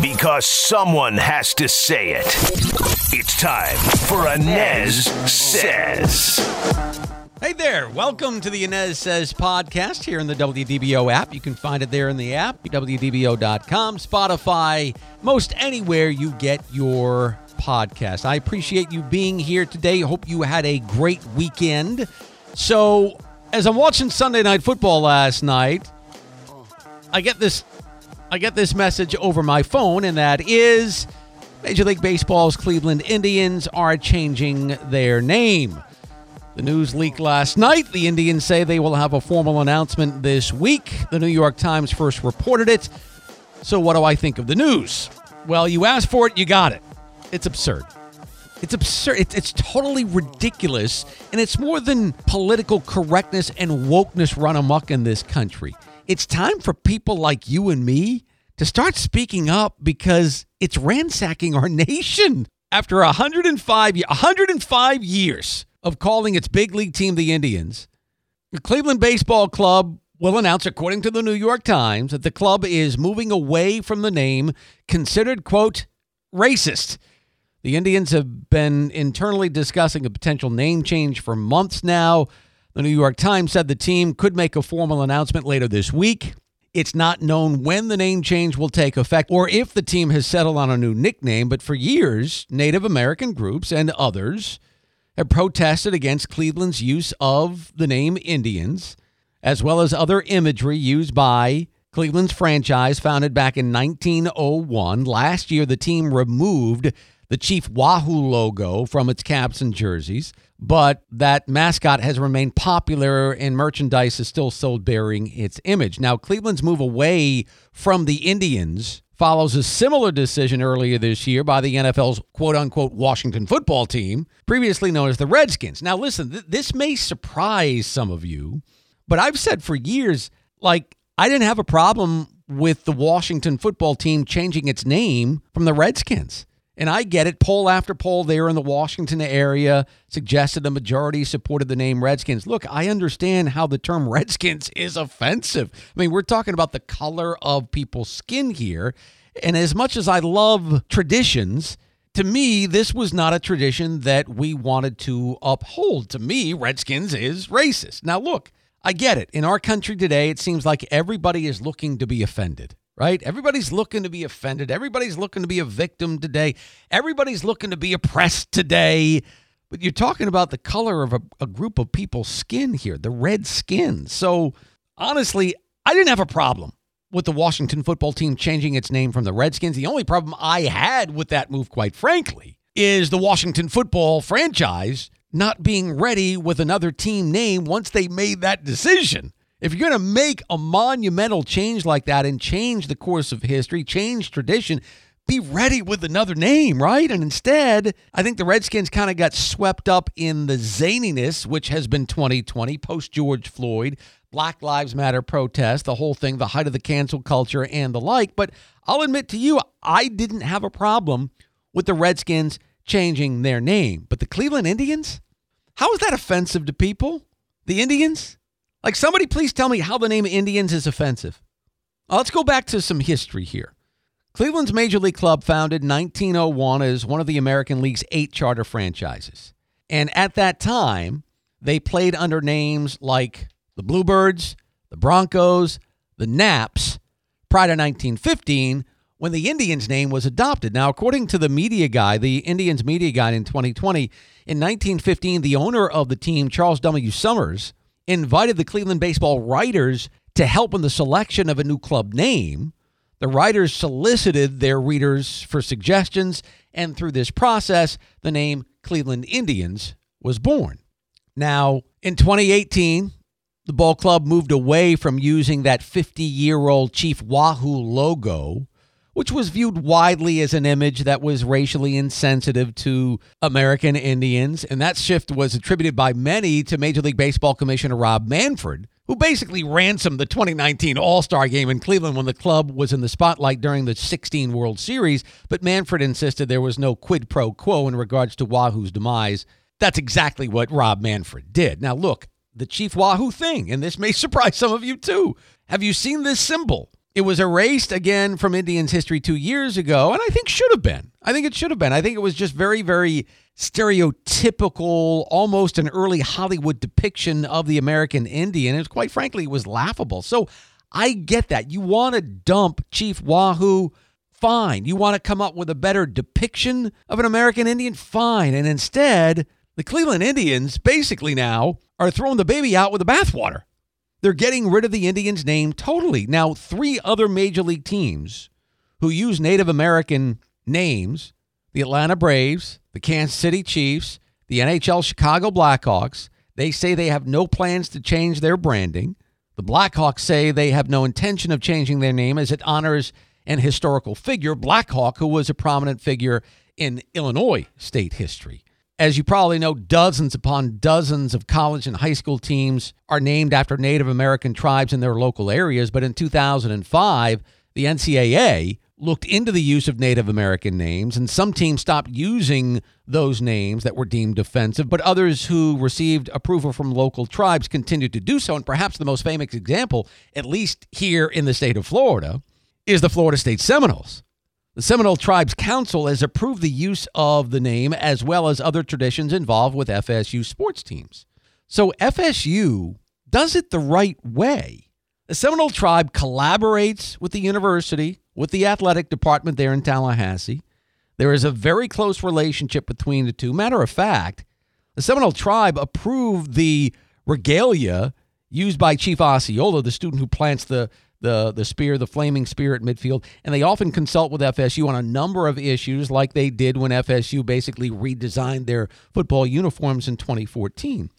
Because someone has to say it. It's time for Anez Says. Hey there, welcome to the Anez Says podcast here in the WDBO app. You can find it there in the app, WDBO.com, Spotify, most anywhere you get your podcast. I appreciate you being here today. Hope you had a great weekend. So, as I'm watching Sunday Night Football last night, I get this I get this message over my phone, and that is Major League Baseball's Cleveland Indians are changing their name. The news leaked last night. The Indians say they will have a formal announcement this week. The New York Times first reported it. So, what do I think of the news? Well, you asked for it, you got it. It's absurd. It's absurd. It's, it's totally ridiculous. And it's more than political correctness and wokeness run amok in this country. It's time for people like you and me to start speaking up because it's ransacking our nation. After 105, 105 years of calling its big league team the Indians, the Cleveland Baseball Club will announce, according to the New York Times, that the club is moving away from the name considered, quote, racist. The Indians have been internally discussing a potential name change for months now. The New York Times said the team could make a formal announcement later this week. It's not known when the name change will take effect or if the team has settled on a new nickname, but for years, Native American groups and others have protested against Cleveland's use of the name Indians, as well as other imagery used by Cleveland's franchise founded back in 1901. Last year, the team removed the Chief Wahoo logo from its caps and jerseys, but that mascot has remained popular and merchandise is still sold bearing its image. Now, Cleveland's move away from the Indians follows a similar decision earlier this year by the NFL's quote unquote Washington football team, previously known as the Redskins. Now, listen, th- this may surprise some of you, but I've said for years, like, I didn't have a problem with the Washington football team changing its name from the Redskins. And I get it. Poll after poll there in the Washington area suggested the majority supported the name Redskins. Look, I understand how the term Redskins is offensive. I mean, we're talking about the color of people's skin here. And as much as I love traditions, to me, this was not a tradition that we wanted to uphold. To me, Redskins is racist. Now, look, I get it. In our country today, it seems like everybody is looking to be offended right? Everybody's looking to be offended. Everybody's looking to be a victim today. Everybody's looking to be oppressed today. But you're talking about the color of a, a group of people's skin here, the red skin. So honestly, I didn't have a problem with the Washington football team changing its name from the Redskins. The only problem I had with that move, quite frankly, is the Washington football franchise not being ready with another team name once they made that decision. If you're going to make a monumental change like that and change the course of history, change tradition, be ready with another name, right? And instead, I think the Redskins kind of got swept up in the zaniness, which has been 2020, post George Floyd, Black Lives Matter protest, the whole thing, the height of the cancel culture, and the like. But I'll admit to you, I didn't have a problem with the Redskins changing their name. But the Cleveland Indians? How is that offensive to people? The Indians? Like, somebody please tell me how the name Indians is offensive. Uh, let's go back to some history here. Cleveland's Major League Club, founded 1901, is one of the American League's eight charter franchises. And at that time, they played under names like the Bluebirds, the Broncos, the Naps, prior to 1915, when the Indians name was adopted. Now, according to the media guy, the Indians media guy in 2020, in 1915, the owner of the team, Charles W. Somers, invited the Cleveland baseball writers to help in the selection of a new club name. The writers solicited their readers for suggestions, and through this process, the name Cleveland Indians was born. Now, in 2018, the ball club moved away from using that 50 year old Chief Wahoo logo which was viewed widely as an image that was racially insensitive to American Indians. And that shift was attributed by many to Major League Baseball Commissioner Rob Manfred, who basically ransomed the 2019 All Star game in Cleveland when the club was in the spotlight during the 16 World Series. But Manfred insisted there was no quid pro quo in regards to Wahoo's demise. That's exactly what Rob Manfred did. Now, look, the Chief Wahoo thing, and this may surprise some of you too. Have you seen this symbol? It was erased again from Indians history two years ago, and I think should have been. I think it should have been. I think it was just very, very stereotypical, almost an early Hollywood depiction of the American Indian. And quite frankly, it was laughable. So I get that. You want to dump Chief Wahoo? Fine. You want to come up with a better depiction of an American Indian? Fine. And instead, the Cleveland Indians basically now are throwing the baby out with the bathwater. They're getting rid of the Indians name totally. Now, three other major league teams who use Native American names the Atlanta Braves, the Kansas City Chiefs, the NHL Chicago Blackhawks they say they have no plans to change their branding. The Blackhawks say they have no intention of changing their name as it honors an historical figure, Blackhawk, who was a prominent figure in Illinois state history. As you probably know, dozens upon dozens of college and high school teams are named after Native American tribes in their local areas. But in 2005, the NCAA looked into the use of Native American names, and some teams stopped using those names that were deemed offensive, but others who received approval from local tribes continued to do so. And perhaps the most famous example, at least here in the state of Florida, is the Florida State Seminoles. The Seminole Tribes Council has approved the use of the name as well as other traditions involved with FSU sports teams. So FSU does it the right way. The Seminole Tribe collaborates with the university, with the athletic department there in Tallahassee. There is a very close relationship between the two. Matter of fact, the Seminole Tribe approved the regalia used by Chief Osceola, the student who plants the the the spear, the flaming spear at midfield, and they often consult with FSU on a number of issues, like they did when FSU basically redesigned their football uniforms in 2014.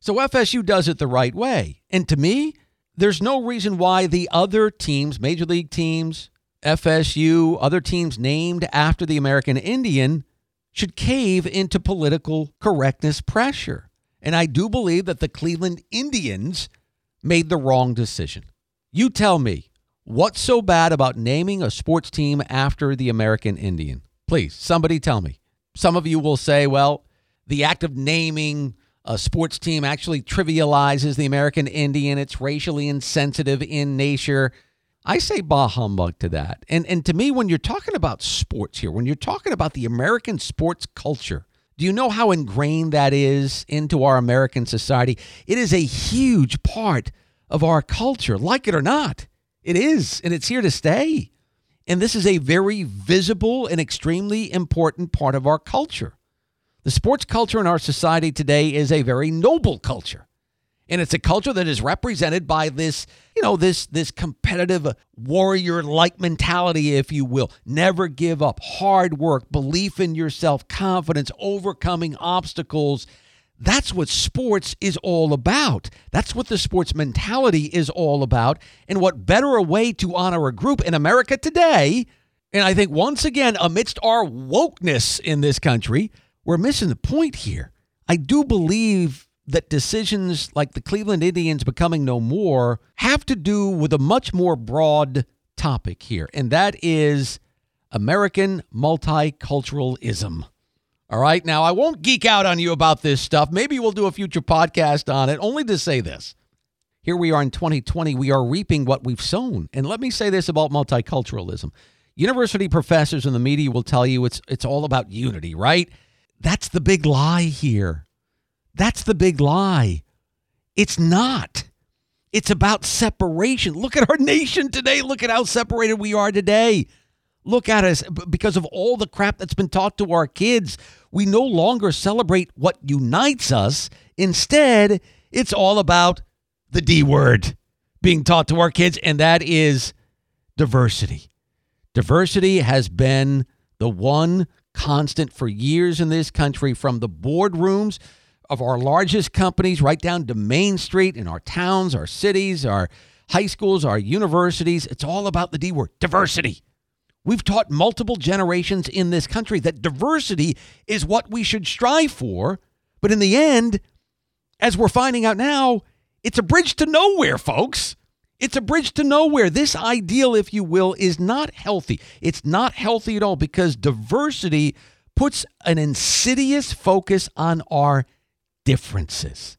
So FSU does it the right way, and to me, there's no reason why the other teams, major league teams, FSU, other teams named after the American Indian, should cave into political correctness pressure. And I do believe that the Cleveland Indians made the wrong decision. You tell me, what's so bad about naming a sports team after the American Indian? Please, somebody tell me. Some of you will say, well, the act of naming a sports team actually trivializes the American Indian. It's racially insensitive in nature. I say bah humbug to that. And and to me, when you're talking about sports here, when you're talking about the American sports culture, do you know how ingrained that is into our American society? It is a huge part of our culture, like it or not. It is, and it's here to stay. And this is a very visible and extremely important part of our culture. The sports culture in our society today is a very noble culture. And it's a culture that is represented by this, you know, this this competitive warrior-like mentality, if you will. Never give up, hard work, belief in yourself, confidence, overcoming obstacles, that's what sports is all about. That's what the sports mentality is all about. And what better a way to honor a group in America today? And I think once again, amidst our wokeness in this country, we're missing the point here. I do believe that decisions like the Cleveland Indians becoming no more have to do with a much more broad topic here, and that is American multiculturalism. All right. Now, I won't geek out on you about this stuff. Maybe we'll do a future podcast on it, only to say this. Here we are in 2020. We are reaping what we've sown. And let me say this about multiculturalism. University professors and the media will tell you it's it's all about unity, right? That's the big lie here. That's the big lie. It's not. It's about separation. Look at our nation today. Look at how separated we are today. Look at us because of all the crap that's been taught to our kids. We no longer celebrate what unites us. Instead, it's all about the D word being taught to our kids, and that is diversity. Diversity has been the one constant for years in this country from the boardrooms of our largest companies right down to Main Street in our towns, our cities, our high schools, our universities. It's all about the D word diversity. We've taught multiple generations in this country that diversity is what we should strive for. But in the end, as we're finding out now, it's a bridge to nowhere, folks. It's a bridge to nowhere. This ideal, if you will, is not healthy. It's not healthy at all because diversity puts an insidious focus on our differences.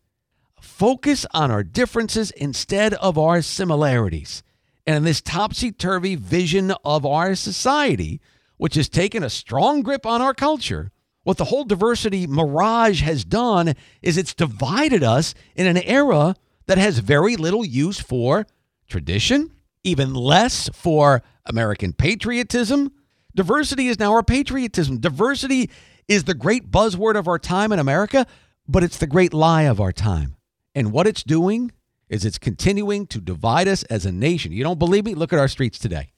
Focus on our differences instead of our similarities. And in this topsy turvy vision of our society, which has taken a strong grip on our culture, what the whole diversity mirage has done is it's divided us in an era that has very little use for tradition, even less for American patriotism. Diversity is now our patriotism. Diversity is the great buzzword of our time in America, but it's the great lie of our time. And what it's doing is it's continuing to divide us as a nation. You don't believe me? Look at our streets today.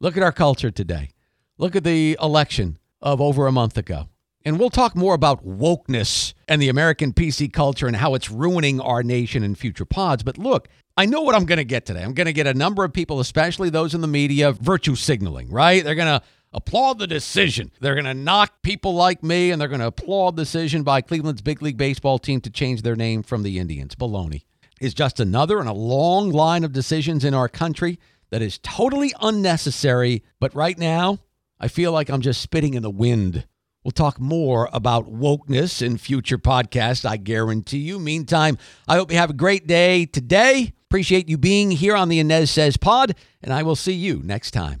Look at our culture today. Look at the election of over a month ago. And we'll talk more about wokeness and the American PC culture and how it's ruining our nation in future pods. But look, I know what I'm going to get today. I'm going to get a number of people, especially those in the media, virtue signaling, right? They're going to applaud the decision. They're going to knock people like me and they're going to applaud the decision by Cleveland's big league baseball team to change their name from the Indians. Baloney is just another in a long line of decisions in our country that is totally unnecessary. But right now, I feel like I'm just spitting in the wind. We'll talk more about wokeness in future podcasts, I guarantee you. Meantime, I hope you have a great day today. Appreciate you being here on the Anez Says Pod, and I will see you next time.